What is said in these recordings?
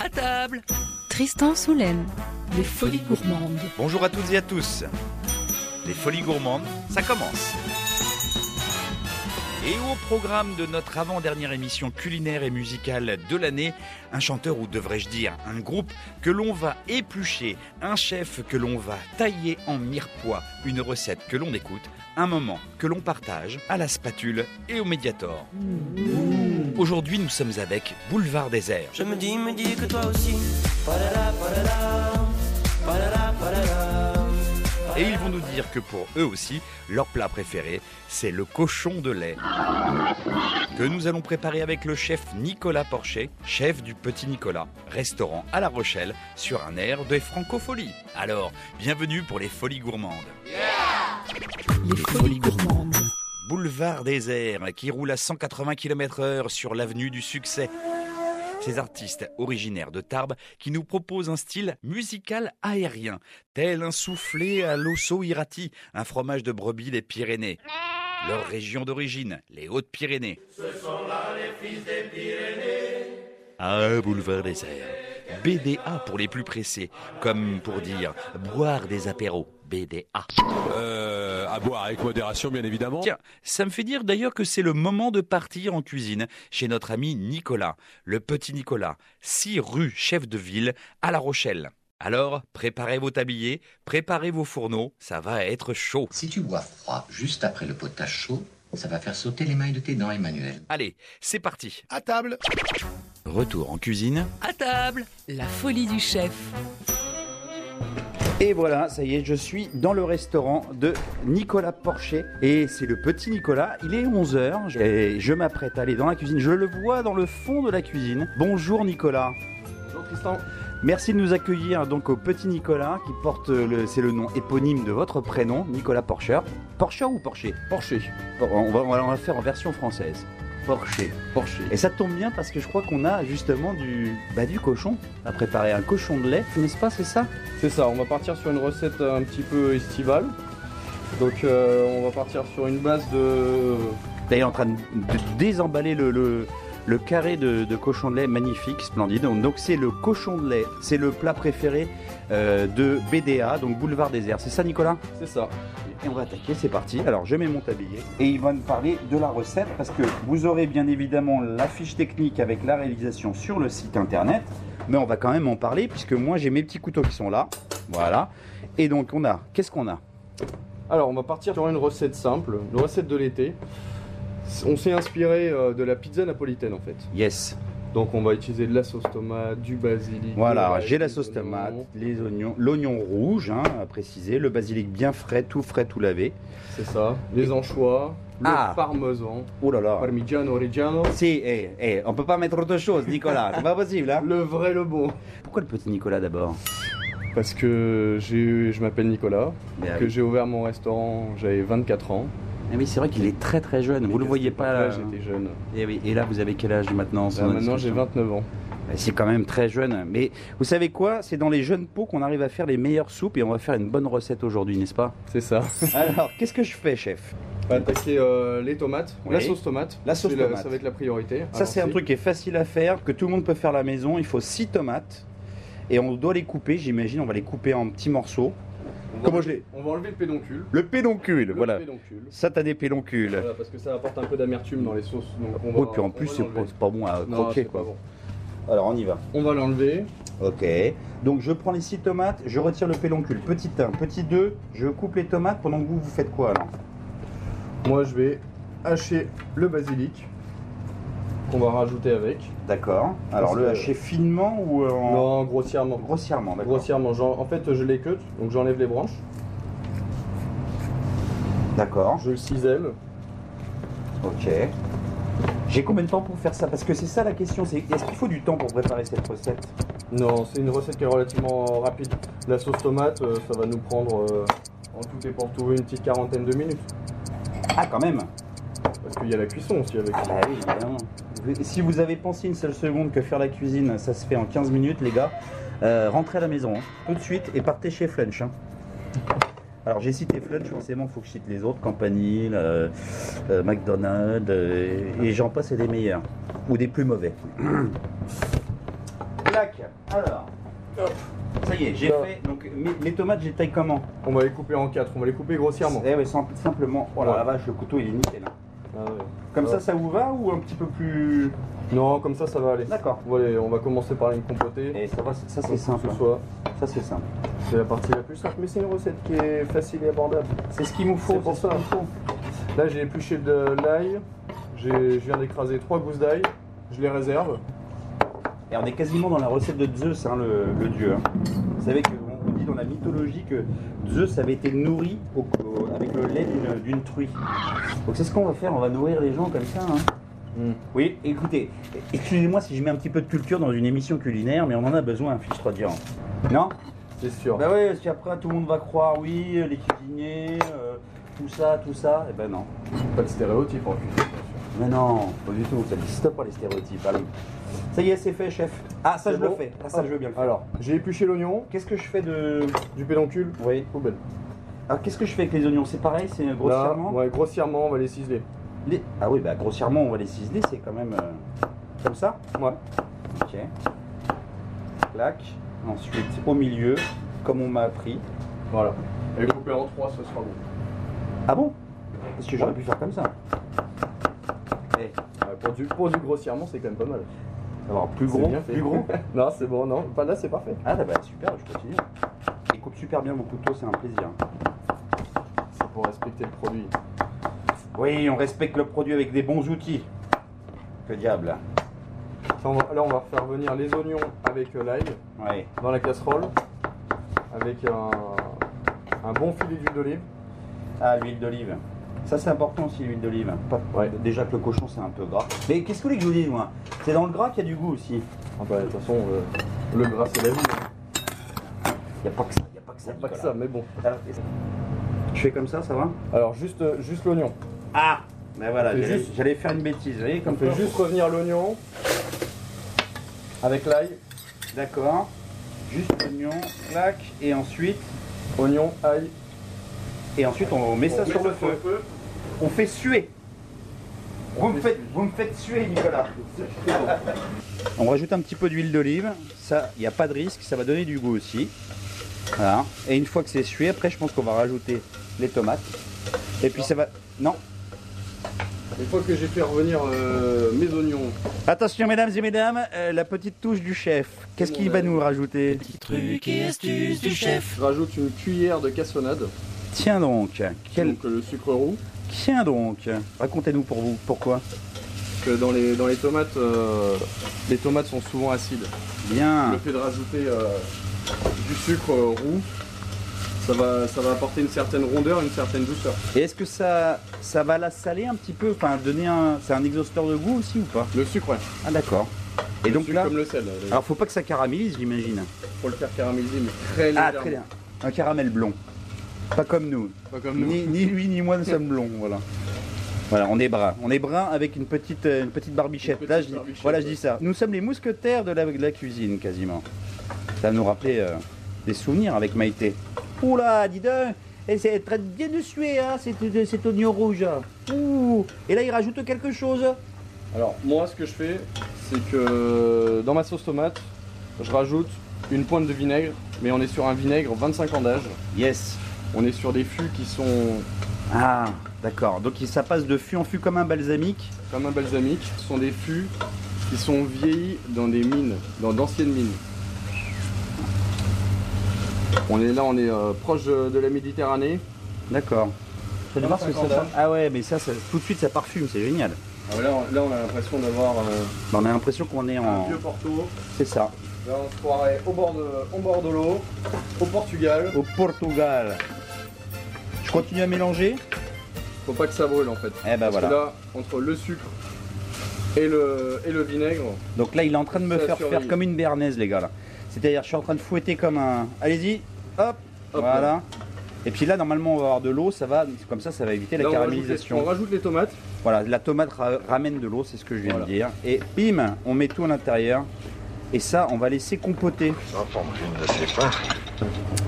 À table Tristan Soulaine. Les folies gourmandes. Bonjour à toutes et à tous. Les folies gourmandes, ça commence. Et au programme de notre avant-dernière émission culinaire et musicale de l'année, un chanteur ou devrais-je dire un groupe que l'on va éplucher, un chef que l'on va tailler en mirepoix, une recette que l'on écoute, un moment que l'on partage à la spatule et au médiator. Aujourd'hui, nous sommes avec Boulevard Désert. Je me dis, me dis que toi aussi. Et ils vont nous dire que pour eux aussi, leur plat préféré, c'est le cochon de lait. Que nous allons préparer avec le chef Nicolas Porcher, chef du Petit Nicolas, restaurant à La Rochelle, sur un air de francophonie. Alors, bienvenue pour les folies gourmandes. Les folies gourmandes. Boulevard désert qui roule à 180 km/h sur l'avenue du succès. Ces artistes originaires de Tarbes qui nous proposent un style musical aérien, tel un soufflé à l'osso irati, un fromage de brebis des Pyrénées. Leur région d'origine, les Hautes-Pyrénées. Ah, boulevard désert. BDA pour les plus pressés, comme pour dire boire des apéros. BDA. Euh, à boire avec modération, bien évidemment. Tiens, ça me fait dire d'ailleurs que c'est le moment de partir en cuisine chez notre ami Nicolas, le petit Nicolas, 6 rue Chef de Ville à La Rochelle. Alors, préparez vos tabliers, préparez vos fourneaux, ça va être chaud. Si tu bois froid juste après le potage chaud, ça va faire sauter les mailles de tes dents, Emmanuel. Allez, c'est parti. À table. Retour en cuisine. À table La folie du chef. Et voilà, ça y est, je suis dans le restaurant de Nicolas Porcher. Et c'est le petit Nicolas, il est 11h et je m'apprête à aller dans la cuisine. Je le vois dans le fond de la cuisine. Bonjour Nicolas. Bonjour Tristan. Merci de nous accueillir donc au petit Nicolas qui porte le, c'est le nom éponyme de votre prénom, Nicolas Porcher. Porcher ou Porcher? Porcher. on va, on va- on va faire en version française. Porcher. Porcher. Et ça tombe bien parce que je crois qu'on a justement du, bah, du cochon à préparer, un cochon de lait, n'est-ce pas, c'est ça? C'est ça, on va partir sur une recette un petit peu estivale. Donc euh, on va partir sur une base de... Là, il est en train de, désemballer le, le- le carré de, de cochon de lait magnifique, splendide. Donc, donc, c'est le cochon de lait, c'est le plat préféré euh, de BDA, donc Boulevard Désert. C'est ça, Nicolas? C'est ça. Et on va attaquer, c'est parti. Alors, je mets mon tablier. Et il va nous parler de la recette parce que vous aurez bien évidemment la fiche technique avec la réalisation sur le site internet. Mais on va quand même en parler puisque moi, j'ai mes petits couteaux qui sont là. Voilà. Et donc, on a, qu'est-ce qu'on a? Alors on va partir sur une recette simple, une recette de l'été. On s'est inspiré euh, de la pizza napolitaine en fait. Yes. Donc on va utiliser de la sauce tomate, du basilic. Voilà, j'ai la sauce oignons. tomate, les oignons, l'oignon rouge, hein, à préciser, le basilic bien frais, tout frais, tout lavé. C'est ça. Les anchois, le Ah. parmesan, Oh là là. parmigiano reggiano, Si, eh, eh, on peut pas mettre autre chose, Nicolas, c'est pas possible, hein le vrai le bon. Pourquoi le petit Nicolas d'abord? Parce que j'ai, je m'appelle Nicolas, Ben que oui. j'ai ouvert mon restaurant, j'avais 24 ans. Ah oui, c'est vrai qu'il est très très jeune, vous le voyez pas là. J'étais jeune. Et, oui, et là, vous avez quel âge maintenant Là, maintenant j'ai indiscrétion 29 ans. Ben, C'est quand même très jeune. Mais vous savez quoi? C'est dans les jeunes pots qu'on arrive à faire les meilleures soupes et on va faire une bonne recette aujourd'hui, n'est-ce pas? C'est ça. Alors, qu'est-ce que je fais, chef? On va attaquer euh, les tomates, Oui. la sauce tomate. La sauce tomate. ça va être la priorité. Ça, c'est un truc qui est facile à faire, que tout le monde peut faire à la maison. Il faut 6 tomates et on doit les couper, j'imagine. On va les couper en petits morceaux. On va Comment enlever- je l'ai On va enlever le pédoncule. Le pédoncule, Le voilà. pédoncule. Des pédoncules. Voilà, parce que ça apporte un peu d'amertume dans les sauces. Donc on va, Oui, puis en on plus, c'est pas, bon à croquer, quoi. bon. Alors, on y va. On va l'enlever. Ok. Donc, je prends les 6 tomates, je retire le pédoncule. Petit 1. Petit 2, je coupe les tomates pendant que vous, vous faites quoi, alors? Moi, je vais hacher le basilic qu'on va rajouter avec. D'accord. Alors, le hacher finement ou euh, en... Non, grossièrement. Grossièrement, d'accord. Grossièrement. En fait, je les cut, donc j'enlève les branches. D'accord. Je le cisèle. Ok. J'ai combien de temps pour faire ça? Parce que c'est ça la question, c'est est-ce qu'il faut du temps pour préparer cette recette? Non, c'est une recette qui est relativement rapide. La sauce tomate, euh, ça va nous prendre euh, en tout et pour tout une petite quarantaine de minutes. Ah, quand même Parce qu'il y a la cuisson aussi avec. Ah bah oui, évidemment. Si vous avez pensé une seule seconde que faire la cuisine, ça se fait en 15 minutes, les gars, euh, rentrez à la maison, hein, tout de suite, et partez chez Flunch. hein. Alors j'ai cité Flunch, forcément, il faut que je cite les autres, Campanile, euh, euh, McDonald's, euh, et j'en passe et des meilleurs, ou des plus mauvais. Clac. Alors. Ça y est, j'ai fait. Donc mes, mes tomates, j'ai taille comment? On va les couper en quatre, on va les couper grossièrement. Eh sim- simplement. Oh là Ouais. la vache, le couteau il est nickel. hein. Ah ouais. Comme ça, ça vous va ou un petit peu plus. Non, comme ça, ça va aller. D'accord. On va commencer par une compotée. Et ça va, ça c'est simple. Ce soit. Ça c'est simple. C'est la partie la plus simple, mais c'est une recette qui est facile et abordable. C'est ce qu'il nous faut. Pour ça. faut. Là, j'ai épluché de l'ail. Je viens d'écraser trois gousses d'ail. Je les réserve. Et on est quasiment dans la recette de Zeus, hein, le, le dieu. hein. Vous savez dit dans la mythologie que Zeus avait été nourri au- au- avec le lait d'une- truie. Donc c'est ce qu'on va faire, on va nourrir les gens comme ça. hein. Hmm. Oui, écoutez, excusez-moi si je mets un petit peu de culture dans une émission culinaire, mais on en a besoin, fiche dire. Non? C'est sûr. Bah oui, parce qu'après tout le monde va croire, oui, les cuisiniers, euh, tout ça, tout ça. Eh ben non. Pas de stéréotypes en cuisine. Mais non, pas du tout, ça stop à les stéréotypes. allez. Ça y est, c'est fait, chef. Ah, ça je le fais. Ah, ça je veux bien le faire. Alors, j'ai épluché l'oignon, Qu'est-ce que je fais de. du pédoncule, Oui. poubelle. Alors qu'est-ce que je fais avec les oignons? C'est pareil, c'est grossièrement? Là, ouais, grossièrement, on va les ciseler. Les- Ah oui, bah grossièrement, on va les ciseler, c'est quand même. euh, Comme ça? Ouais. Ok. Clac. Ensuite, au milieu, comme on m'a appris. Voilà. Et couper en trois, ce sera bon. Ah bon? Parce que j'aurais pu faire comme ça. Pour, du, pour du grossièrement, c'est quand même pas mal. alors plus gros, bien fait. plus gros. non, c'est bon, non. Pas là, c'est parfait. Ah bah super, je continue. Il coupe super bien mon couteau, c'est un plaisir. C'est pour respecter le produit. Oui, on respecte le produit avec des bons outils. Que diable. Ça, on va- là, on va faire venir les oignons avec euh, l'ail Ouais. dans la casserole, avec un, un bon filet d'huile d'olive. Ah, l'huile d'olive. Ça, c'est important aussi, l'huile d'olive. Ouais. Déjà que le cochon, c'est un peu gras. Mais qu'est-ce que vous voulez que je vous dise, moi? C'est dans le gras qu'il y a du goût aussi. Ah bah, de toute façon, euh, le gras, c'est la vie. Il n'y a pas que ça. Il n'y a pas que ça. Pas que Nicolas. ça, mais bon. Alors, Je fais comme ça, ça va? Alors, juste, euh, juste l'oignon. Ah Ben voilà, On fait j'allais juste- faire une bêtise. Vous voyez, On comme fait quoi juste revenir l'oignon avec l'ail, D'accord. Juste l'oignon, clac, et ensuite, oignon, ail. et ensuite on met ça On sur le feu. On fait suer. Vous me faites, vous me faites suer, Nicolas. On rajoute un petit peu d'huile d'olive. Ça, il n'y a pas de risque, ça va donner du goût aussi. Voilà. Et une fois que c'est sué, après, je pense qu'on va rajouter les tomates. Et puis ça va. Non. Une fois que j'ai fait revenir euh, mes oignons, Attention, mesdames et mesdames, euh, la petite touche du chef. Qu'est-ce qu'il va nous rajouter? Trucs et astuces du chef. je rajoute une cuillère de cassonade, Tiens donc. Quel... donc euh, le sucre roux. Tiens donc. Racontez-nous pour vous pourquoi. Parce que dans les, dans les tomates, euh, les tomates sont souvent acides. Bien. Le fait de rajouter euh, du sucre euh, roux, ça va, ça va apporter une certaine rondeur, une certaine douceur. Et est-ce que ça, ça va la saler un petit peu Enfin, donner un. C'est un exhausteur de goût aussi ou pas Le sucre, ouais. Ah, d'accord. Et Le donc sucre là. comme le sel. Alors, faut pas que ça caramélise, j'imagine. Faut le faire caraméliser, mais très légèrement. Ah, très bien. Un caramel blond. Pas comme nous. Pas comme nous. Ni, ni lui ni moi ne sommes blonds, voilà. Voilà, on est brun. On est brun avec une petite, euh, une petite barbichette. Une Là, je barbichette, voilà, je dis ça. Nous sommes les mousquetaires de la, de la cuisine, quasiment. Ça va nous rappeler euh, des souvenirs avec Maïté. Oula, dis donc Et c'est très bien de suer, hein, cet, cet oignon rouge. Ouh Et là, il rajoute quelque chose. Alors, moi, ce que je fais, c'est que dans ma sauce tomate, je rajoute une pointe de vinaigre, mais on est sur un vinaigre 25 ans d'âge. Yes. On est sur des fûts qui sont Ah, d'accord. Donc, ça passe de fût en fût comme un balsamique. comme un balsamique. Ce sont des fûts qui sont vieillis dans des mines, dans d'anciennes mines. On est là, on est euh, proche de, la Méditerranée. D'accord. Je vais voir ce que ça 25 ans sent. Ah ouais, mais ça, ça- tout de suite, ça parfume, c'est génial. Ah, là, on, là, on a l'impression d'avoir euh, Bah, on a l'impression qu'on est un en. vieux Porto. C'est ça. Là, on se croirait au bord de, au bord de l'eau, au Portugal. Au Portugal. Je continue à mélanger. Faut pas que ça brûle en fait. Eh ben Parce voilà. que là, entre le sucre et le, et le vinaigre, Donc là, il est en train de me faire surveille. faire comme une bernaise, les gars. là. C'est-à-dire, je suis en train de fouetter comme un. Allez-y, hop, Hop, voilà. Et puis là, normalement, on va avoir de l'eau, ça va, comme ça, ça va éviter la rajoute, les, caramélisation. on rajoute les tomates. Voilà, la tomate ra- ramène de l'eau, c'est ce que je viens Voilà. de dire. Et bim, on met tout à l'intérieur. Et ça, on va laisser compoter.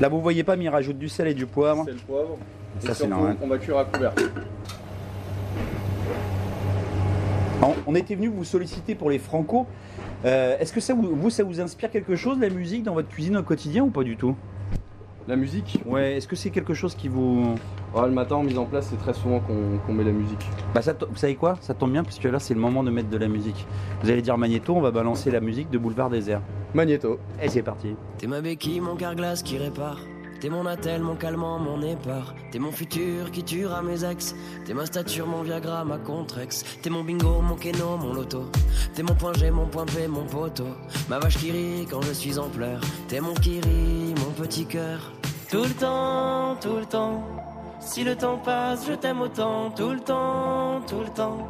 Là, vous voyez pas, mais il rajoute du sel et du poivre. C'est le poivre. Ça, Et c'est surtout, normal. On va cuire à couvert. On, on était venu vous solliciter pour les Franco Euh, Est-ce que ça vous, vous, ça vous inspire quelque chose, la musique, dans votre cuisine au quotidien ou pas du tout? La musique, Ouais, est-ce que c'est quelque chose qui vous... ouais, le matin en mise en place, c'est très souvent qu'on qu'on met la musique. Bah ça, vous savez quoi? Ça tombe bien puisque là c'est le moment de mettre de la musique. Vous allez dire Magnéto, on va balancer la musique de Boulevard Désert. Magnéto. Et c'est parti. T'es ma béquille, mon carglass qui répare. T'es mon attel, mon calmant, mon épar. T'es mon futur qui tuera mes ex. T'es ma stature, mon Viagra, ma contrex. T'es mon bingo, mon keno, mon loto. T'es mon point G, mon point P, mon poteau. Ma vache qui rit quand je suis en pleurs. T'es mon kiri, mon petit cœur. Tout le temps, tout le temps. Si le temps passe, je t'aime autant. Tout le temps, tout le temps.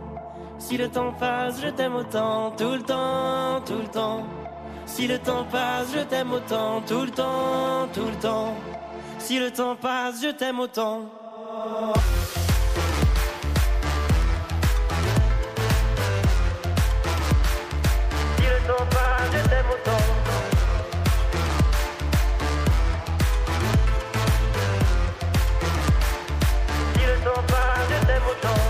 Si le temps passe, je t'aime autant. Tout le temps, tout le temps. Si le temps passe, je t'aime autant, tout le temps, tout le temps. Si le temps passe, je t'aime autant.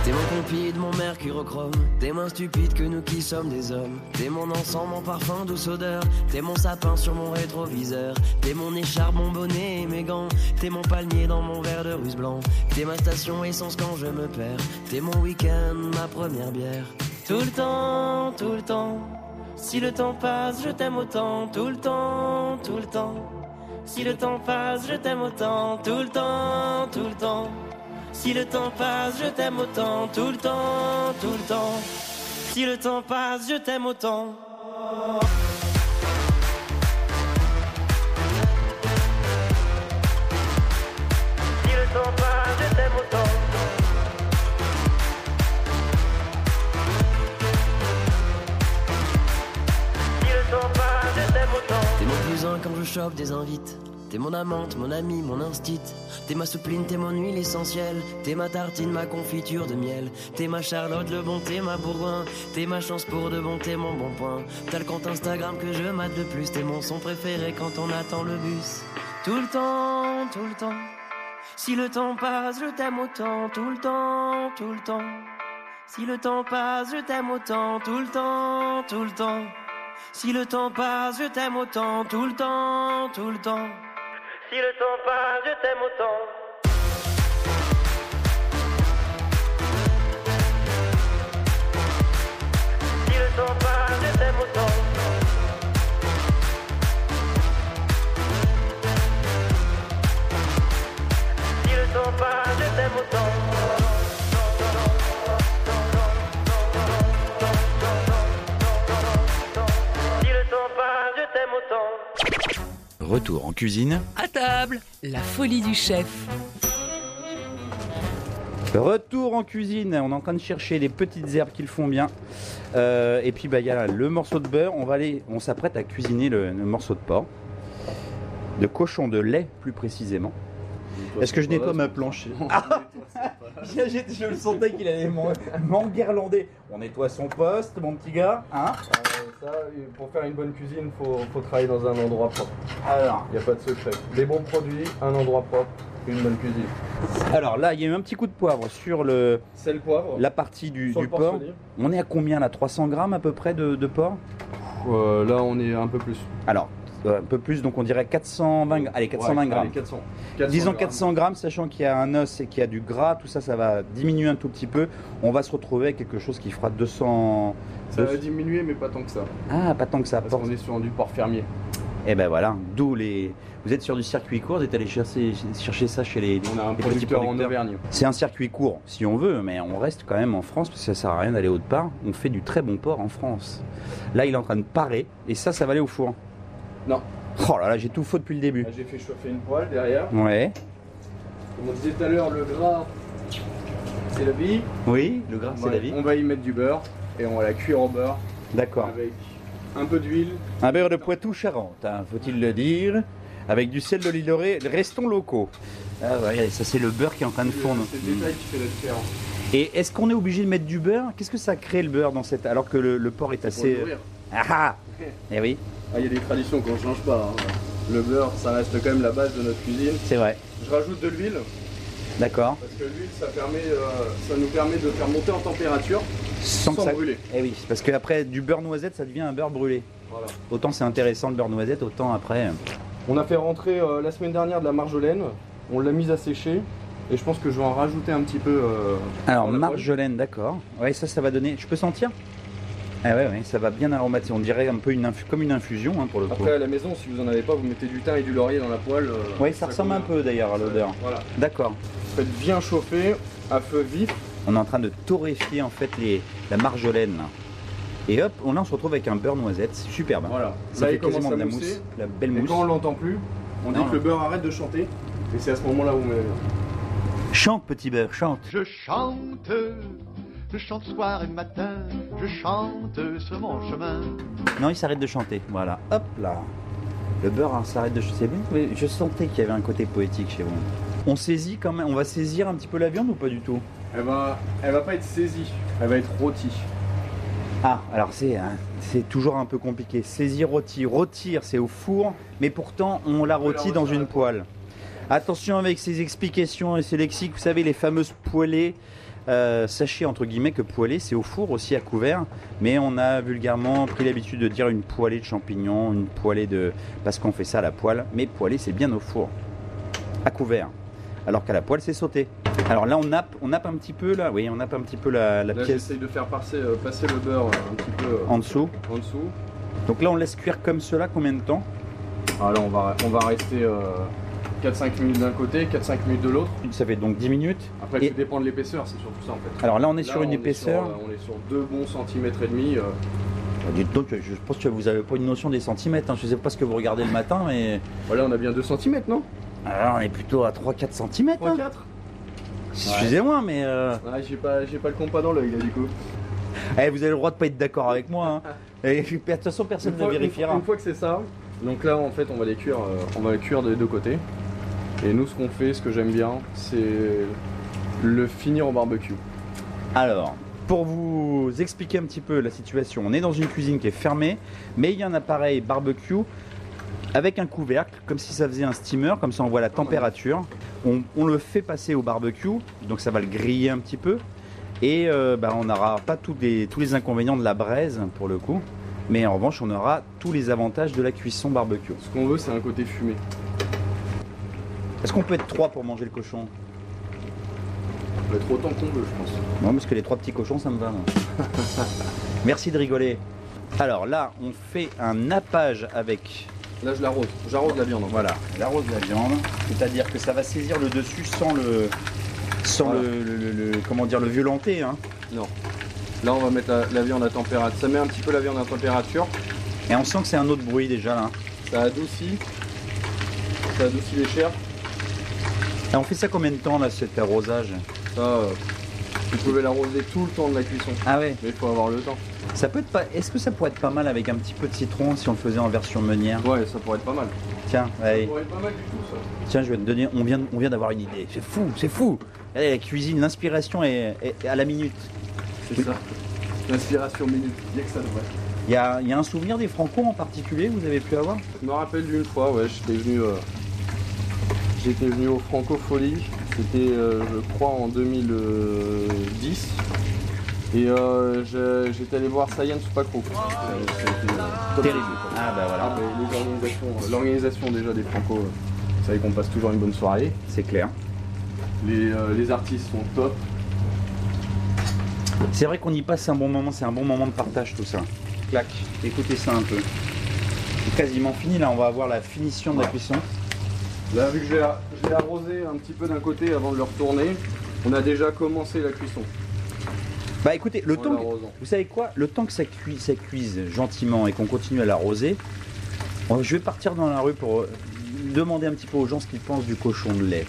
T'es mon compide, mon mercurochrome. T'es moins stupide que nous qui sommes des hommes. T'es mon encens, mon parfum, douce odeur. T'es mon sapin sur mon rétroviseur. T'es mon écharpe, mon bonnet et mes gants. T'es mon palmier dans mon verre de russe blanc. T'es ma station essence quand je me perds. T'es mon week-end, ma première bière. Tout le temps, tout le temps. Si le temps passe, je t'aime autant. Tout le temps, tout le temps. Si le temps passe, je t'aime autant. Tout le temps, tout le temps. Si le temps passe, je t'aime autant, tout le temps, tout le temps. Si le temps passe, je t'aime autant. Si le temps passe, je t'aime autant. Si le temps passe, je t'aime autant. T'es mon cousin quand je chope des invites. T'es mon amante, mon ami, mon instit. T'es ma soupline, t'es mon huile essentielle. T'es ma tartine, ma confiture de miel. T'es ma Charlotte, le bon, t'es ma bourgoin. T'es ma chance pour de bon, t'es mon bon point. T'as le compte Instagram que je mate le plus. T'es mon son préféré quand on attend le bus. Tout le temps, tout le temps. Si le temps passe, je t'aime autant. Tout le temps, tout le temps. Si le temps passe, je t'aime autant. Tout le temps, tout le temps. Si le temps passe, je t'aime autant. Tout le temps, tout le temps. Si le temps passe, je t'aime autant. Si le temps passe, je t'aime autant. Si le temps passe, je t'aime autant. Retour en cuisine. À table La folie du chef. Retour en cuisine, on est en train de chercher les petites herbes qui le font bien. Euh, et puis bah, il y a le morceau de beurre, on va aller, on s'apprête à cuisiner le, le morceau de porc. De cochon de lait plus précisément. Est-ce que je nettoie ma planche? Ah je, je le sentais qu'il allait m'en- m'enguirlander. On nettoie son poste, mon petit gars. Hein? Euh, ça, pour faire une bonne cuisine, faut, faut travailler dans un endroit propre. alors, Il n'y a pas de secret. Des bons produits, un endroit propre, une bonne cuisine. alors là, il y a eu un petit coup de poivre sur le, Sel, poivre. la partie du, du le porc. On est à combien là? 300 grammes à peu près de, de porc? Euh, là, on est un peu plus. Alors, un peu plus, donc on dirait 420, allez, 420 Ouais, grammes. allez, 400. 400 Disons grammes. 400 grammes, sachant qu'il y a un os et qu'il y a du gras, tout ça, ça va diminuer un tout petit peu. On va se retrouver avec quelque chose qui fera 200. Ça va diminuer, mais pas tant que ça. Ah, pas tant que ça. Parce qu'on est sur du porc fermier. Et ben voilà, d'où les. Vous êtes sur du circuit court, vous êtes allé chercher, chercher ça chez les. On a un producteur en. Auvergne. C'est un circuit court, si on veut, mais on reste quand même en France parce que ça sert à rien d'aller autre part. On fait du très bon porc en France. Là, il est en train de parer et ça, ça va aller au four. Non. Oh là là, j'ai tout faux depuis le début. Là, J'ai fait chauffer une poêle derrière. Ouais. Comme on disait tout à l'heure, le gras, c'est la vie. Oui, le gras, On c'est la vie. On va y mettre du beurre et on va la cuire au beurre D'accord. avec un peu d'huile. Un beurre de Poitou-Charentes, hein, faut-il le dire, avec du sel de l'île de Ré. Restons locaux. Ah ouais, regardez, ça c'est le beurre qui est en train de fondre. C'est le détail qui fait la différence. Et est-ce qu'on est obligé de mettre du beurre? Qu'est-ce que ça crée le beurre dans cette alors que le, le porc est Pour assez le nourrir. Ah ah Eh oui, Ah, il y a des traditions qu'on ne change pas. hein. Le beurre, ça reste quand même la base de notre cuisine. c'est vrai. Je rajoute de l'huile. D'accord. Parce que l'huile, ça, permet, euh, ça nous permet de faire monter en température Sans, ça- brûler. Eh oui, parce qu'après du beurre noisette, ça devient un beurre brûlé. Voilà. Autant c'est intéressant le beurre noisette, autant après. euh, On a fait rentrer euh, la semaine dernière de la marjolaine, on l'a mise à sécher et je pense que je vais en rajouter un petit peu. euh, Alors marjolaine, d'accord. Ouais, ça, ça va donner. Je peux sentir Ah ouais, ouais, ça va bien aromatiser. On dirait un peu une infu- comme une infusion hein, pour le coup. Après à la maison, si vous en avez pas, vous mettez du thym et du laurier dans la poêle. euh, Oui, ça ressemble un convient. peu d'ailleurs à l'odeur. Voilà. D'accord. Faites bien chauffer à feu vif. On est en train de torréfier en fait les, la marjolaine. là. Et hop, on, là on se retrouve avec un beurre noisette, c'est superbe. hein. Voilà. Ça Là, fait il commence quasiment à de la mousser. mousse, la belle Et mousse. quand on l'entend plus, on Non, dit que non. le beurre arrête de chanter. Et c'est à ce moment-là où on met la viande. Chante petit beurre, chante. Je chante, je chante soir et matin, je chante sur mon chemin. Non, il s'arrête de chanter. Voilà, hop là. Le beurre hein, s'arrête de chanter. Mais je sentais qu'il y avait un côté poétique chez vous. On saisit quand même, on va saisir un petit peu la viande ou pas du tout? Elle va, elle va pas être saisie, elle va être rôtie. Ah, alors c'est hein, c'est toujours un peu compliqué. Saisir, rôti. Rôtir, c'est au four, mais pourtant on la rôtit dans une poêle. Attention avec ces explications et ces lexiques, vous savez, les fameuses poêlées. Euh, sachez entre guillemets que poêlée c'est au four aussi à couvert, mais on a vulgairement pris l'habitude de dire une poêlée de champignons, une poêlée de. parce qu'on fait ça à la poêle, mais poêlée c'est bien au four, à couvert. Alors qu'à la poêle c'est sauté. Alors là on nappe, on nappe un petit peu là, oui, on nappe un petit peu la, la Là, pièce j'essaye de faire passer, euh, passer le beurre euh, un petit peu euh, en dessous. en dessous. Donc là on laisse cuire comme cela combien de temps? Ah, là, on va, on va rester 4-5 minutes d'un côté, 4-5 minutes de l'autre. Ça fait donc 10 minutes. Après, Et- ça dépend de l'épaisseur, c'est surtout ça en fait. Alors là on est Là, sur une on épaisseur. sur, euh, on est sur 2 bons centimètres et demi. euh, Ah, dites donc, je pense que vous avez pas une notion des centimètres. hein. Je sais pas ce que vous regardez le matin, mais Voilà, on a bien 2 cm, non? Alors, on est plutôt à 3-4 centimètres. 3-4 hein. Excusez-moi, mais euh, Ouais, j'ai pas, pas le compas dans l'œil là du coup. eh, vous avez le droit de pas être d'accord avec moi. hein. Et de toute façon, personne ne fois, une, vérifiera. fois, une fois que c'est ça, donc là en fait on va les cuire, euh, on va les cuire des deux côtés. Et nous ce qu'on fait, ce que j'aime bien, c'est le finir au barbecue. Alors, pour vous expliquer un petit peu la situation, on est dans une cuisine qui est fermée, mais il y a un appareil barbecue avec un couvercle, comme si ça faisait un steamer, comme ça on voit la température. On, on le fait passer au barbecue, donc ça va le griller un petit peu. Et euh, bah, on n'aura pas tous les, tous les inconvénients de la braise pour le coup, mais en revanche on aura tous les avantages de la cuisson barbecue. Ce qu'on veut, c'est un côté fumé. Est-ce qu'on peut être trois pour manger le cochon? On va être autant qu'on veut, je pense. Non, parce que les trois petits cochons, ça me va. moi. Merci de rigoler. Alors là, on fait un nappage avec Là, je l'arrose. J'arrose la viande. Voilà, l'arrose de la viande, c'est-à-dire que ça va saisir le dessus sans le, sans Voilà. le, le- le- le- comment dire, le violenter. hein. Non. Là, on va mettre la, la viande à température. Ça met un petit peu la viande à température. Et on sent que c'est un autre bruit déjà là. Ça adoucit. Ça adoucit les chairs. Et on fait ça combien de temps là, cet arrosage? Ça, euh, vous pouvez l'arroser tout le temps de la cuisson. Ah ouais. Mais il faut avoir le temps. Ça peut être pas. Est-ce que ça pourrait être pas mal avec un petit peu de citron si on le faisait en version meunière? Ouais, ça pourrait être pas mal. Tiens, Ça allez. pourrait être pas mal du tout, ça. Tiens, je vais te donner. On vient, on vient d'avoir une idée. C'est fou, c'est fou. Allez, la cuisine, l'inspiration est, est à la minute. C'est Oui. ça. L'inspiration minute. Il y a que ça devrait. Il y a, il y a un souvenir des Franco en particulier que vous avez pu avoir? Je me rappelle d'une fois, ouais, j'étais venu, euh, j'étais venu au Francofolie. C'était, euh, je crois, en 2010. Et euh, j'étais allé voir Science Pacro. Euh. Terrible. Ah bah Ah, voilà, euh, l'organisation déjà des Franco, vous savez qu'on passe toujours une bonne soirée. c'est clair. Les, les artistes sont top. C'est vrai qu'on y passe un bon moment, c'est un bon moment de partage tout ça. Clac, écoutez ça un peu. C'est quasiment fini là, on va avoir la finition de la cuisson. Là, vu que je l'ai arrosé un petit peu d'un côté avant de le retourner, on a déjà commencé la cuisson. Bah écoutez, le en temps, que- vous savez quoi? Le temps que ça, cuise, ça cuise gentiment et qu'on continue à l'arroser, je vais partir dans la rue pour euh, demander un petit peu aux gens ce qu'ils pensent du cochon de lait.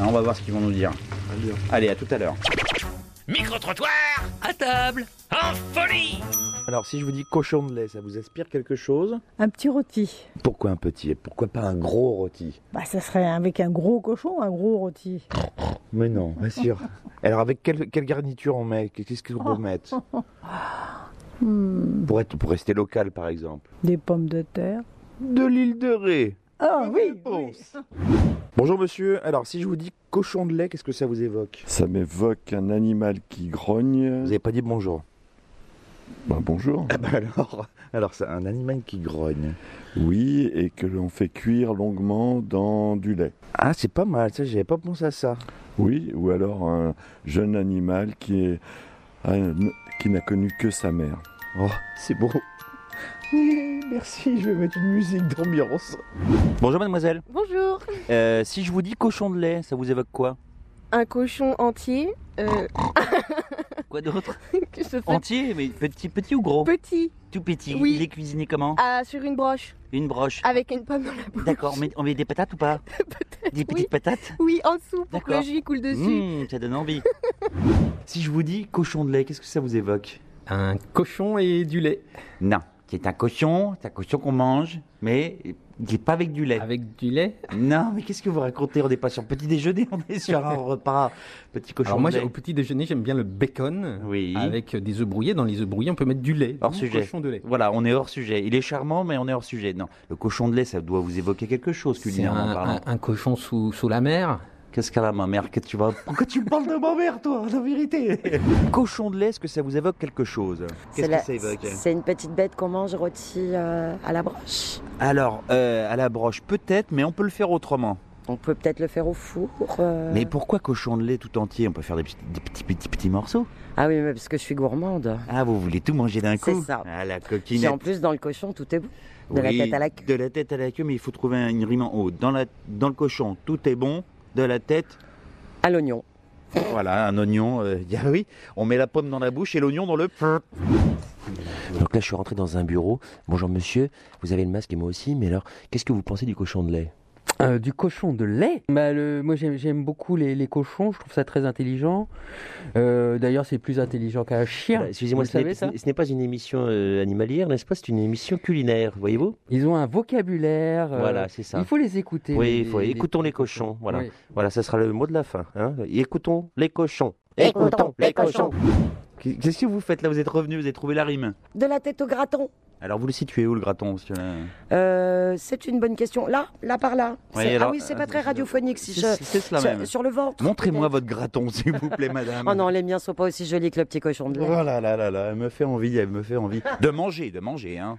Hein, on va voir ce qu'ils vont nous dire. Allez, à tout à l'heure. Micro-trottoir À table En folie Alors, si je vous dis cochon de lait, ça vous inspire quelque chose Un petit rôti. Pourquoi un petit et pourquoi pas un gros rôti? Bah, ça serait avec un gros cochon, un gros rôti. Mais non, bien sûr. Alors, avec quelle, quelle garniture on met? Qu'est-ce qu'on peut mettre Hmm, pour, être, pour rester local, par exemple des pommes de terre. De l'île de Ré Ah oui, oui. Réponse. Bonjour monsieur, alors si je vous dis cochon de lait, qu'est-ce que ça vous évoque? Ça m'évoque un animal qui grogne. Vous n'avez pas dit bonjour. Bah, bonjour. Ah bah alors, alors c'est un animal qui grogne. Oui, et que l'on fait cuire longuement dans du lait. Ah c'est pas mal, ça j'avais pas pensé à ça. Oui, ou alors un jeune animal qui est un- qui n'a connu que sa mère. Oh, c'est beau. Merci, je vais mettre une musique d'ambiance. Bonjour mademoiselle. Bonjour. Euh, si je vous dis cochon de lait, ça vous évoque quoi? Un cochon entier. euh, Quoi d'autre Entier, mais petit, petit ou gros Petit. Tout petit. Oui. Il est cuisiné comment Ah, sur une broche. Une broche. Avec une pomme dans la bouche. D'accord, on met, on met des patates ou pas Des petites oui. patates Oui, en dessous pour que le jus coule dessus. Mmh, ça donne envie. si je vous dis cochon de lait, qu'est-ce que ça vous évoque? Un cochon et du lait. Non, c'est un cochon, c'est un cochon qu'on mange, mais il n'est pas avec du lait. Avec du lait? Non, mais qu'est-ce que vous racontez? On n'est pas sur petit déjeuner, on est sur un repas. Petit cochon Alors moi, de j'ai- lait. au petit déjeuner, j'aime bien le bacon. Oui. Avec des œufs brouillés. Dans les œufs brouillés, on peut mettre du lait. Hors sujet. cochon de lait. Voilà, on est hors sujet. Il est charmant, mais on est hors sujet. Non, le cochon de lait, ça doit vous évoquer quelque chose, culinairement un, parlant. un- un cochon sous, sous la mer. Qu'est-ce qu'elle a, ma mère? Que tu vas... Pourquoi tu me parles de ma mère, toi, la vérité Cochon de lait, est-ce que ça vous évoque quelque chose? C'est Qu'est-ce la- que ça évoque? C'est une petite bête qu'on mange rôtie euh, à la broche. Alors, euh, à la broche, peut-être, mais on peut le faire autrement. On peut peut-être le faire au four. euh. Mais pourquoi cochon de lait tout entier? On peut faire des petits, des petits, petits, petits morceaux. Ah oui, mais parce que je suis gourmande. Ah, vous voulez tout manger d'un coup? C'est ça. Ah, la coquinette. en plus, dans le cochon, tout est bon. De Oui, la tête à la queue. De la tête à la queue, mais il faut trouver un- une rime en haut. Dans, la, dans le cochon, tout est bon. De la tête. À l'oignon. Voilà, un oignon. euh, ah oui, on met la pomme dans la bouche et l'oignon dans le. Donc là, je suis rentré dans un bureau. Bonjour monsieur, vous avez le masque et moi aussi, mais alors, qu'est-ce que vous pensez du cochon de lait? Euh, du cochon de lait bah, le, Moi j'aime, j'aime beaucoup les, les cochons, je trouve ça très intelligent. Euh, d'ailleurs c'est plus intelligent qu'un chien. Bah, Excusez-moi, Vous ce n'est savez ça ce n'est pas une émission euh, animalière, n'est-ce pas? C'est une émission culinaire, voyez-vous? Ils ont un vocabulaire. euh, Voilà, c'est ça. Il faut les écouter. Oui, les- il faut. les- Écoutons les cochons, voilà. Oui. Voilà, ça sera le mot de la fin. Hein Écoutons les cochons. Écoutons les cochons. Qu'est-ce que vous faites là? Vous êtes revenu, vous avez trouvé la rime. De la tête au graton. Alors vous le situez où le graton Euh, c'est une bonne question. Là, là par là. Oui, C'est- alors, ah oui, c'est euh, pas très radiophonique. Si je- c'est cela sur, même. sur le ventre. Montrez-moi votre graton, s'il vous plaît, madame. Oh non, les miens sont pas aussi jolis que le petit cochon de. Oh là là là là, elle me fait envie, elle me fait envie. De manger, de manger, hein.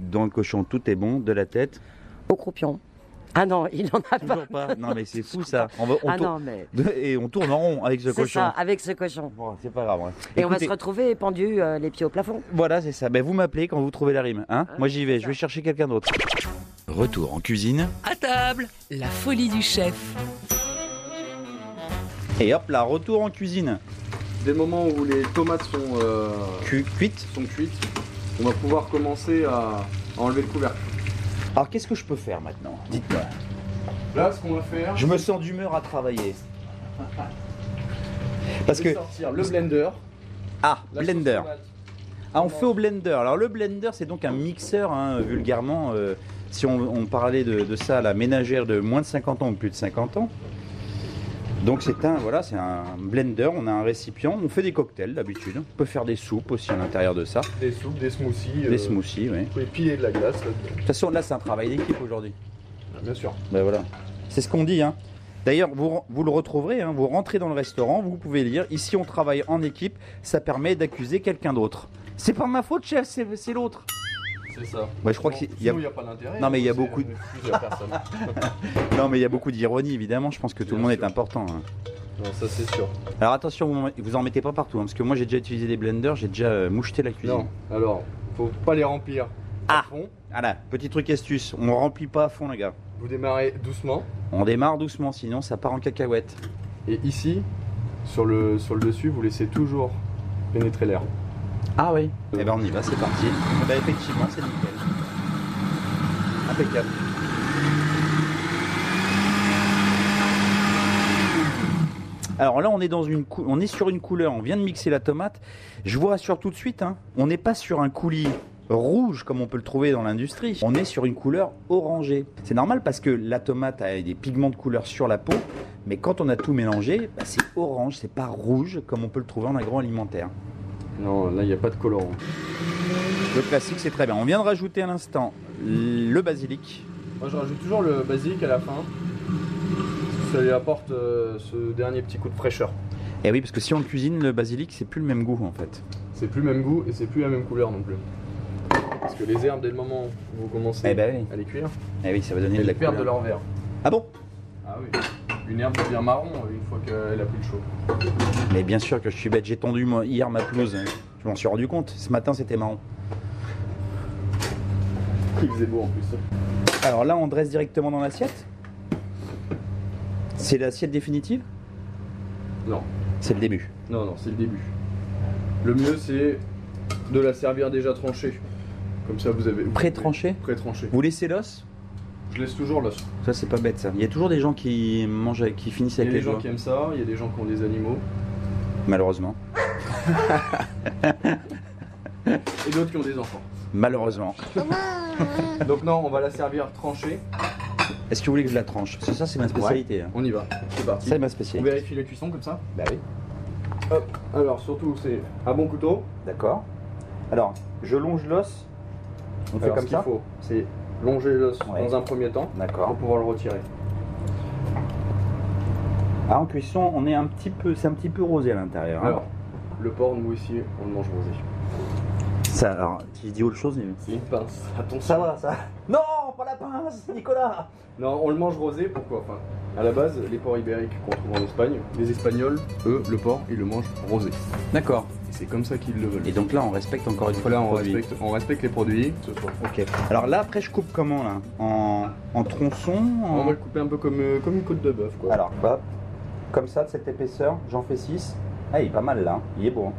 Dans le cochon, tout est bon, de la tête? Au croupion. Ah non, il en a Toujours pas. Non mais c'est fou ça. On va- on Ah non, mais- Et on tourne en rond avec ce C'est cochon. ça, avec ce cochon. Bon, c'est pas grave. hein. Et on va se retrouver pendu euh, les pieds au plafond. Voilà, c'est ça. Ben, vous m'appelez quand vous trouvez la rime. Hein Moi j'y vais, je vais chercher quelqu'un d'autre. Retour en cuisine. À table, la folie du chef. Et hop là, retour en cuisine. Dès le moment où les tomates sont, euh, cuites. sont cuites, on va pouvoir commencer à, à enlever le couvercle. Alors qu'est-ce que je peux faire maintenant Dites-moi. Là, ce qu'on va faire, Je me sens d'humeur à travailler. Parce que sortir le blender. Ah, blender. Ah, on fait au blender. Alors le blender, c'est donc un mixeur, hein, vulgairement. euh, si on, on parlait de, de ça, la ménagère de moins de 50 ans ou plus de 50 ans. Donc c'est un voilà, c'est un blender. On a un récipient. On fait des cocktails d'habitude. On peut faire des soupes aussi à l'intérieur de ça. Des soupes, des smoothies. Des smoothies, oui. Vous pouvez piler de la glace. De toute façon, là, c'est un travail d'équipe aujourd'hui. Bien sûr. Ben voilà. C'est ce qu'on dit. Hein. D'ailleurs, vous, vous le retrouverez, hein, vous rentrez dans le restaurant, vous pouvez lire, ici on travaille en équipe, ça permet d'accuser quelqu'un d'autre. C'est pas ma faute, chef, c'est l'autre. C'est ça. Ouais, je crois Sinon- qu'il y a- sinon, il n'y a pas d'intérêt. Non, mais il y a beaucoup de- non, mais il y a beaucoup d'ironie, évidemment, je pense que tout le monde est important. hein. Non, ça c'est sûr. Alors attention, vous, en- vous en mettez pas partout, hein, parce que moi j'ai déjà utilisé des blenders, j'ai déjà euh, moucheté la cuisine. Non, alors, faut pas les remplir Ah. à fond. Voilà, petit truc astuce, on remplit pas à fond, les gars. Vous démarrez doucement. On démarre doucement, sinon ça part en cacahuète. Et ici, sur le, sur le dessus, vous laissez toujours pénétrer l'air. Ah oui Eh ben on y va, c'est parti. Eh ben, effectivement, c'est nickel. Impeccable. Alors là, on est, dans une cou- on est sur une couleur, on vient de mixer la tomate. Je vous rassure tout de suite, hein, on n'est pas sur un coulis rouge comme on peut le trouver dans l'industrie. On est sur une couleur orangée. C'est normal parce que la tomate a des pigments de couleur sur la peau, mais quand on a tout mélangé, bah, c'est orange, c'est pas rouge comme on peut le trouver en agroalimentaire. Non, là, il n'y a pas de colorant. Le classique, c'est très bien. On vient de rajouter à l'instant le basilic. Moi je rajoute toujours le basilic à la fin. Ça lui apporte euh, ce dernier petit coup de fraîcheur. Et Eh oui, parce que si on le cuisine, le basilic, c'est plus le même goût en fait. C'est plus le même goût et c'est plus la même couleur non plus. Parce que les herbes, dès le moment où vous commencez Eh ben oui. à les cuire, Eh oui, ça va donner de la elles perdent de leur vert. Ah bon? Ah oui. Une herbe devient marron euh, une fois qu'elle a plus de chaud. Mais bien sûr que je suis bête, j'ai tendu moi, hier ma pelouse. Je m'en suis rendu compte. Ce matin, c'était marrant. Il faisait beau en plus. Alors là, on dresse directement dans l'assiette? C'est l'assiette définitive? Non. C'est le début. Non, non, c'est le début. Le mieux, c'est de la servir déjà tranchée. Comme ça, vous avez. Pré-tranché Pré-tranché. Vous laissez l'os? Je laisse toujours l'os. Ça, c'est pas bête ça. Il y a toujours des gens qui mangent, avec- qui finissent Il y a des gens doigts. qui aiment ça, il y a des gens qui ont des animaux, Malheureusement. et d'autres qui ont des enfants. Malheureusement. Donc, non, on va la servir tranchée. Est-ce que vous voulez que je la tranche? Parce que ça, c'est ma spécialité. hein. On y va. C'est parti. C'est ma On spécialité. vérifie la cuisson comme ça Bah oui. Hop. Alors, surtout, c'est un bon couteau. D'accord. Alors, je longe l'os. On fait Alors, comme ce qu'il ça? faut, c'est longer l'os Ouais. dans un premier temps pour pouvoir le retirer. Ah, en cuisson, on est un petit peu, c'est un petit peu rosé à l'intérieur. hein. Alors, le porc, nous ici, on le mange rosé. Ça, alors, tu dis autre chose mais- C'est une pince. Attention. Ça va, ça. Non, pas la pince, Nicolas. Non, on le mange rosé, pourquoi? Enfin, à la base, les porcs ibériques qu'on trouve en Espagne, les Espagnols, eux, le porc, ils le mangent rosé. D'accord. Et c'est comme ça qu'ils le veulent. Et donc là, on respecte encore une fois Là, on produit. respecte, on respecte les produits. Ce. Ok. Alors là, après, je coupe comment là? En, en tronçons en- On va le couper un peu comme, euh, comme une côte de bœuf, quoi. Alors, hop, comme ça, de cette épaisseur, j'en fais 6. Ah, il est pas mal là, hein. il est beau. hein.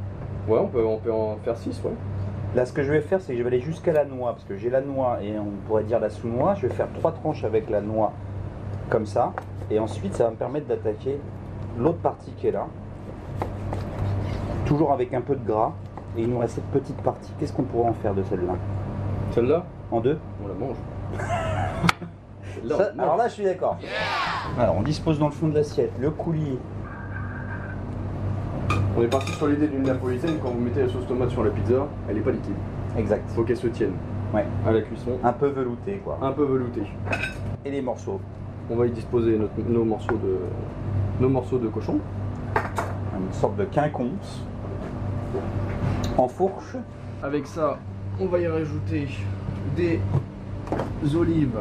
Ouais, on peut, on peut en faire 6, ouais. Là, ce que je vais faire, c'est que je vais aller jusqu'à la noix, parce que j'ai la noix et on pourrait dire la sous-noix. Je vais faire trois tranches avec la noix, comme ça. Et ensuite, ça va me permettre d'attaquer l'autre partie qui est là. Toujours avec un peu de gras. Et il nous reste cette petite partie. Qu'est-ce qu'on pourrait en faire de celle-là Celle-là, En deux on la mange. Ça- on. Alors là, je suis d'accord. Alors, on dispose dans le fond de l'assiette le coulis. On est parti sur l'idée d'une napolitaine, quand vous mettez la sauce tomate sur la pizza, elle est pas liquide. Exact. Faut qu'elle se tienne Ouais. à la cuisson, Un peu velouté, quoi. un peu velouté. Et les morceaux. On va y disposer notre- nos, morceaux de, nos morceaux de cochon. Une sorte de quinconce. En fourche. Avec ça, on va y rajouter des olives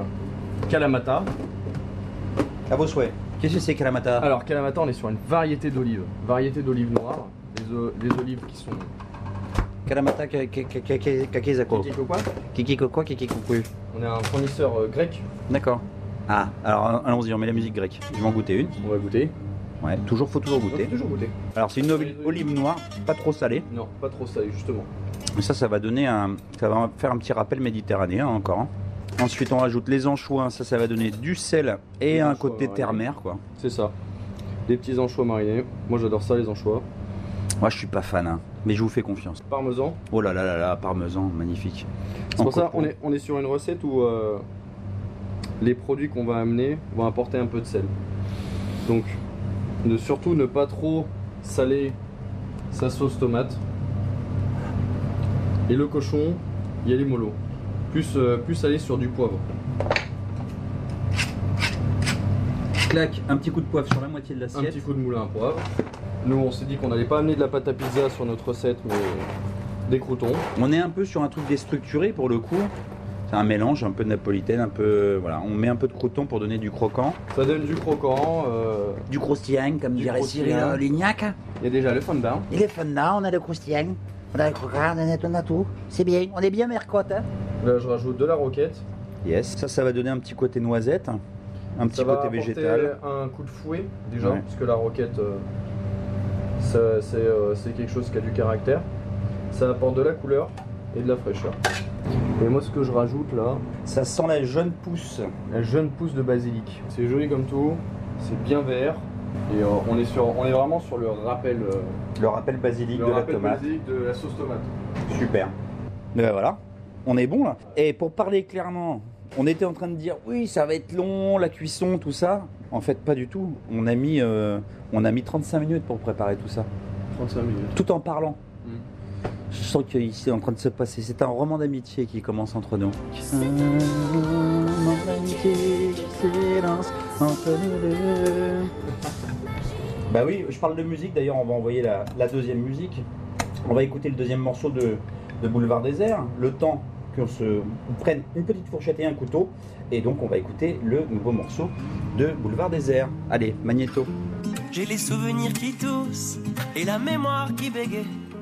Kalamata. À vos souhaits. Qu'est-ce que c'est Kalamata? Alors Kalamata, on est sur une variété d'olives, variété d'olives noires, des, olives qui sont Kalamata Kakizako. Kiki quoi Kiki quoi. On est un fournisseur euh, grec. D'accord. Ah, alors allons-y, on met la musique grecque. Je vais en goûter une. On va goûter. Ouais, toujours, faut toujours goûter. peut toujours goûter. Alors c'est une oli- olive noire, pas trop salée. Non, pas trop salé justement. Mais ça, ça va donner un, ça va faire un petit rappel méditerranéen encore. hein. Ensuite, on rajoute les anchois. Ça, ça va donner du sel et un anchois côté terre-mer, quoi. C'est ça. Des petits anchois marinés. Moi j'adore ça les anchois. Moi, je suis pas fan, hein, mais je vous fais confiance. Parmesan. Oh là là là là, parmesan, magnifique. C'est En pour ça on est, on est sur une recette où euh, les produits qu'on va amener vont apporter un peu de sel. Donc ne, surtout ne pas trop saler sa sauce tomate. Et le cochon, il y a les mollo. Plus, euh, plus aller sur du poivre. Clac, un petit coup de poivre sur la moitié de Un l'assiette. petit coup de moulin à poivre. Nous on s'est dit qu'on n'allait pas amener de la pâte à pizza sur notre recette mais des croutons. On est un peu sur un truc déstructuré pour le coup. C'est un mélange, un peu de napolitaine, un peu. Voilà, on met un peu de croûton pour donner du croquant. Ça donne du croquant. euh, Du croustillant, comme Du dirait Cyril. Lignac. Il y a déjà le fondant. Il est fondant, on a le croustillant, on a le croquant, on a, on a tout. C'est bien, on est bien mercotte. Hein Là je rajoute de la roquette. yes, ça, ça va donner un petit côté noisette, un petit Ça va côté apporter végétal. un coup de fouet déjà, Ouais. parce que la roquette, euh, euh, c'est quelque chose qui a du caractère. Ça apporte de la couleur et de la fraîcheur. Et moi, ce que je rajoute là, Ça sent la jeune pousse. la jeune pousse de basilic. C'est joli comme tout, c'est bien vert. Et euh, on, est sur, on est vraiment sur le rappel, euh, Le rappel basilic le de la rappel tomate. basilic de la sauce tomate. Super. Mais ben voilà, on est bon là. Et pour parler clairement, on était en train de dire oui, ça va être long, la cuisson, tout ça. En fait, pas du tout. On a mis, euh, on a mis 35 minutes pour préparer tout ça, 35 minutes. tout en parlant. Je sens qu'ici c'est en train de se passer. C'est un roman d'amitié qui commence entre nous. Un roman d'amitié qui s'élance entre nous deux. Bah oui, je parle de musique. D'ailleurs, on va envoyer la, la deuxième musique. On va écouter le deuxième morceau de, de Boulevard Désert. Le temps qu'on se on prenne une petite fourchette et un couteau. Et donc, on va écouter le nouveau morceau de Boulevard Désert. Allez, Magnéto. J'ai les souvenirs qui toussent et la mémoire qui bégaye.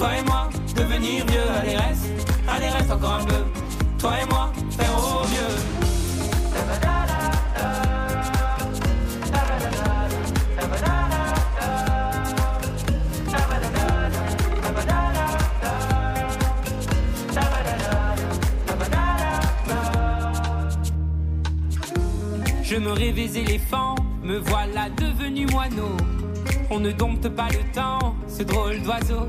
Toi et moi, devenir vieux, allez reste, allez reste encore un peu. Toi et moi, faire au mieux. Je me rêvais éléphant, me voilà devenu moineau. On ne dompte pas le temps, ce drôle d'oiseau.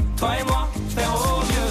Toi et moi, faire au mieux.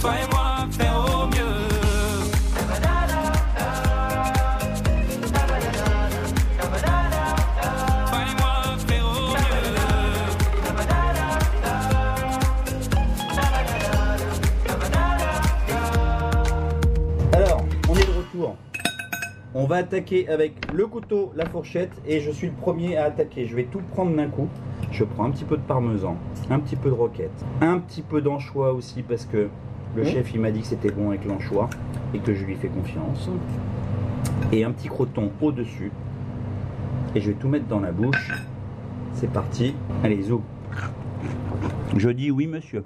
Toi et moi, mieux. Alors, on est de retour. On va attaquer avec le couteau, la fourchette, et je suis le premier à attaquer. Je vais tout prendre d'un coup. Je prends un petit peu de parmesan, un petit peu de roquette, un petit peu d'anchois aussi parce que le Mmh. chef il m'a dit que c'était bon avec l'anchois et que je lui fais confiance. Et un petit croton au-dessus. Et je vais tout mettre dans la bouche. C'est parti. Allez, zou. Je dis oui, monsieur.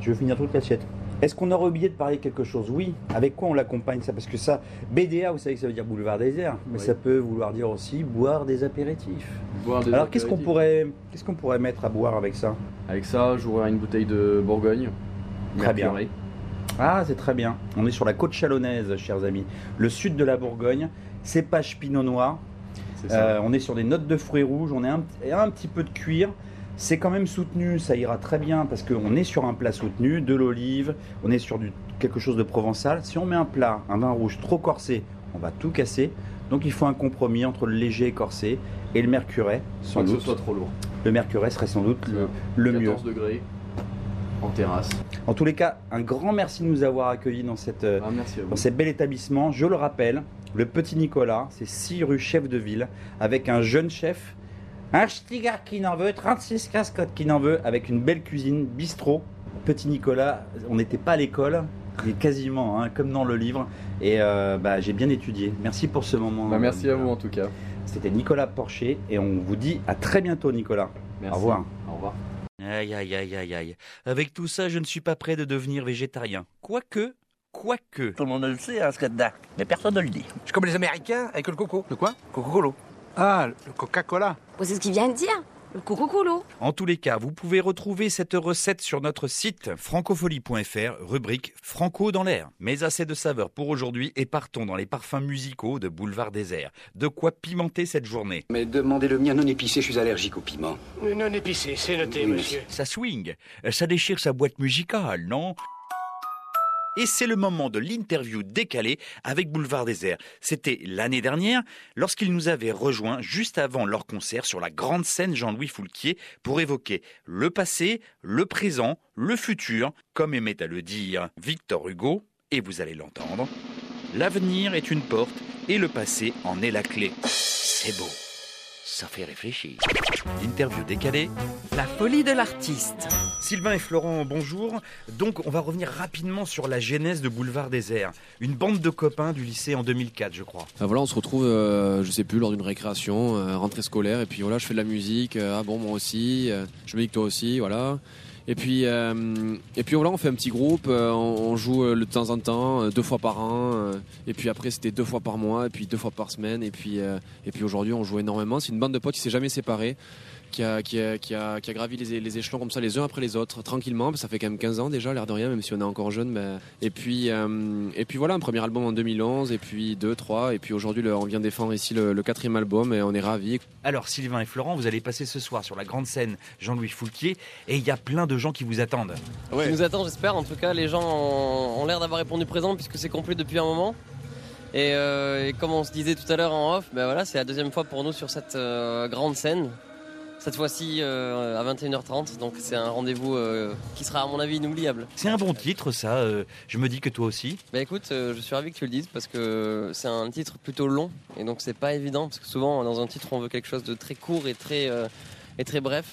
Je veux finir toute l'assiette. Est-ce qu'on aurait oublié de parler de quelque chose? Oui. Avec quoi on l'accompagne ça? Parce que ça, BDA, vous savez que ça veut dire boulevard désert, mais Oui. ça peut vouloir dire aussi boire des apéritifs. Boire des Alors qu'est-ce qu'on apéritifs. pourrait, qu'est-ce qu'on pourrait mettre à boire avec ça? Avec ça, j'aurai une bouteille de Bourgogne. Très bien. Ah, c'est très bien. On est sur la côte chalonnaise, chers amis. Le sud de la Bourgogne, cépage pinot noir. C'est. Euh, on est sur des notes de fruits rouges, on est un, un petit peu de cuir. C'est quand même soutenu, ça ira très bien parce qu'on est sur un plat soutenu, de l'olive, on est sur du, quelque chose de provençal. Si on met un plat, un vin rouge trop corsé, on va tout casser. Donc il faut un compromis entre le léger et corsé et le mercuret, sans Pas que ce doute. soit trop lourd. Le mercuret serait sans doute le, le mieux. 14 degrés en terrasse. En tous les cas, un grand merci de nous avoir accueillis dans, cette, euh, Ah, dans cet bel établissement. Je le rappelle, le Petit Nicolas, c'est 6 rue Chef de Ville, avec un jeune chef, un Stigar qui n'en veut, 36 cascottes qui n'en veut, avec une belle cuisine, bistrot. Petit Nicolas, on n'était pas à l'école, mais quasiment, hein, comme dans le livre. Et euh, bah, j'ai bien étudié. Merci pour ce moment. Bah, merci à vous en tout cas. C'était Nicolas Porcher, et on vous dit à très bientôt, Nicolas. Merci. Au revoir. Au revoir. Aïe, aïe, aïe, aïe, aïe. Avec tout ça, je ne suis pas prêt de devenir végétarien. Quoique, quoique. Tout le monde le sait, hein, ce qu'il y a dedans. Mais personne ne le dit. Je suis comme les Américains avec le coco. De quoi? Coco-Colo. Ah, le Coca-Cola. c'est ce qu'il vient de dire. Coco-colo. En tous les cas, vous pouvez retrouver cette recette sur notre site francofolie.fr, rubrique Franco dans l'air. Mais assez de saveurs pour aujourd'hui et partons dans les parfums musicaux de Boulevard Désert. De quoi pimenter cette journée. Mais demandez le mien non épicé, je suis allergique au piment. Non épicé, c'est noté, monsieur. Ça swing, ça déchire sa boîte musicale, non? Et c'est le moment de l'interview décalée avec Boulevard Désert. C'était l'année dernière, lorsqu'ils nous avaient rejoints juste avant leur concert sur la grande scène Jean-Louis Foulquier pour évoquer le passé, le présent, le futur, comme aimait à le dire Victor Hugo, et vous allez l'entendre. L'avenir est une porte et le passé en est la clé. C'est beau. Ça fait réfléchir. Interview décalée. La folie de l'artiste. Sylvain et Florent, bonjour. Donc, on va revenir rapidement sur la genèse de Boulevard Désert. Une bande de copains du lycée en 2004, je crois. Ah, voilà, on se retrouve, euh, je sais plus, lors d'une récréation, euh, rentrée scolaire, et puis voilà, je fais de la musique. euh, ah bon, moi aussi. euh, je me dis que toi aussi, voilà. Et puis, euh, et puis voilà, on fait un petit groupe, euh, on, joue euh, de temps en temps, euh, deux fois par an. euh, et puis après, c'était deux fois par mois, et puis deux fois par semaine. Et puis, et puis aujourd'hui, on joue énormément. C'est une bande de potes qui s'est jamais séparée, qui a, qui a, qui a, qui a gravi les, les échelons comme ça, les uns après les autres, tranquillement. Ça fait quand même 15 ans déjà, l'air de rien, même si on est encore jeune. ben. Et, puis, euh, et puis voilà, un premier album en 2011, et puis deux, trois. Et puis aujourd'hui, on vient défendre ici le, le quatrième album, et on est ravis. Alors, Sylvain et Florent, vous allez passer ce soir sur la grande scène Jean-Louis Foulquier et il y a plein de gens qui vous attendent. Qui nous attend, j'espère. En tout cas, les gens ont, ont l'air d'avoir répondu présent puisque c'est complet depuis un moment. Et, euh, et comme on se disait tout à l'heure en off, ben voilà, c'est la deuxième fois pour nous sur cette euh, grande scène. Cette fois-ci euh, à 21h30, donc c'est un rendez-vous euh, qui sera à mon avis inoubliable. C'est un bon titre, ça. euh, je me dis que toi aussi. Bah écoute, je suis ravi que tu le dises parce que c'est un titre plutôt long et donc c'est pas évident parce que souvent dans un titre on veut quelque chose de très court et très, et très bref.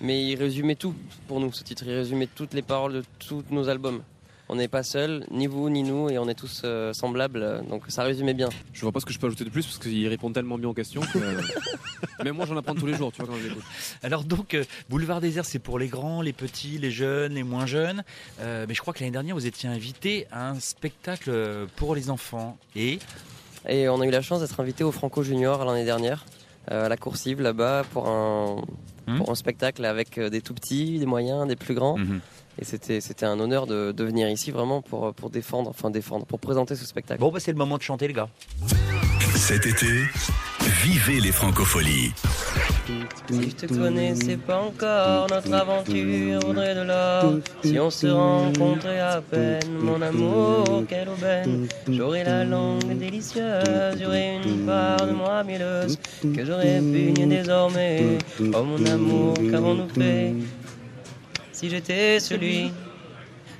Mais il résumait tout pour nous ce titre, il résumait toutes les paroles de tous nos albums. On n'est pas seul, ni vous ni nous, et on est tous euh, semblables, euh, donc ça résumait bien. Je vois pas ce que je peux ajouter de plus parce qu'il répond tellement bien aux questions que. euh, Même moi, j'en apprends tous les jours, tu vois, quand je l'écoute. Alors donc, euh, Boulevard Désert, c'est pour les grands, les petits, les jeunes, les moins jeunes. Euh, mais je crois que l'année dernière, vous étiez invité à un spectacle pour les enfants. Et? Et on a eu la chance d'être invité au Franco Junior l'année dernière, euh, à la Coursive là-bas, pour un, pour un spectacle avec des tout petits, des moyens, des plus grands. Et c'était c'était un honneur de, de venir ici vraiment pour, pour défendre, enfin défendre, pour présenter ce spectacle. bon, bah, c'est le moment de chanter, les gars. Cet été, vivez les francopholies. Si je te connaissais pas encore, notre aventure vaudrait de l'or. Si on se rencontrait à peine, mon amour, quelle aubaine. J'aurais la langue délicieuse, j'aurais une part de moi mielleuse que j'aurais pugnée désormais. Oh mon amour, qu'avons-nous fait Si j'étais celui,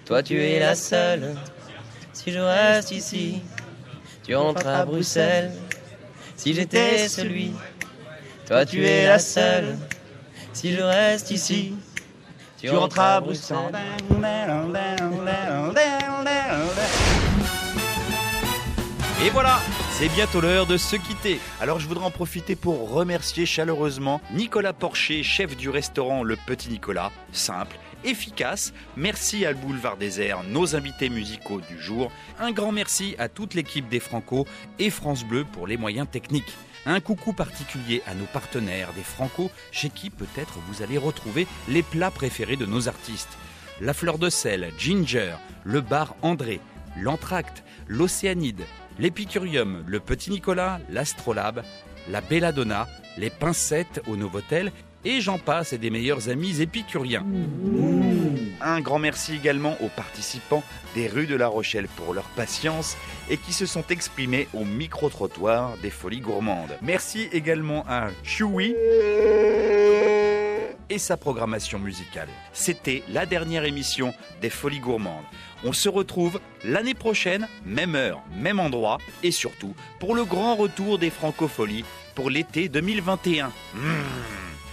toi tu es la seule. Si je reste ici, tu rentres à Bruxelles. Si j'étais celui, toi tu es la seule. Si je reste ici, tu rentres à Bruxelles. Et voilà, c'est bientôt l'heure de se quitter. Alors je voudrais en profiter pour remercier chaleureusement Nicolas Porcher, chef du restaurant Le Petit Nicolas. Simple, efficace. Merci à le Boulevard Désert, nos invités musicaux du jour. Un grand merci à toute l'équipe des Franco et France Bleu pour les moyens techniques. Un coucou particulier à nos partenaires des Franco, chez qui peut-être vous allez retrouver les plats préférés de nos artistes. La fleur de sel, Ginger, le bar André, l'Entracte, l'Océanide, l'Épicurium, le Petit Nicolas, l'Astrolabe, la Belladonna, les Pincettes au Novotel, et j'en passe et des meilleurs amis épicuriens. Un grand merci également aux participants des rues de La Rochelle pour leur patience et qui se sont exprimés au micro-trottoir des Folies Gourmandes. Merci également à Chewy et sa programmation musicale. C'était la dernière émission des Folies Gourmandes. On se retrouve l'année prochaine, même heure, même endroit, et surtout pour le grand retour des Francopholies pour l'été 2021. Mmh,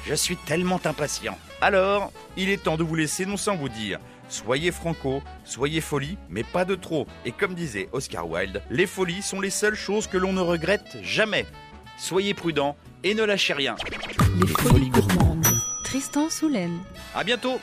je suis tellement impatient. Alors, il est temps de vous laisser non sans vous dire. Soyez franco, soyez folie, mais pas de trop. Et comme disait Oscar Wilde, les folies sont les seules choses que l'on ne regrette jamais. Soyez prudents et ne lâchez rien. Les folies gourmandes. Tristan Tristan Soulen. À bientôt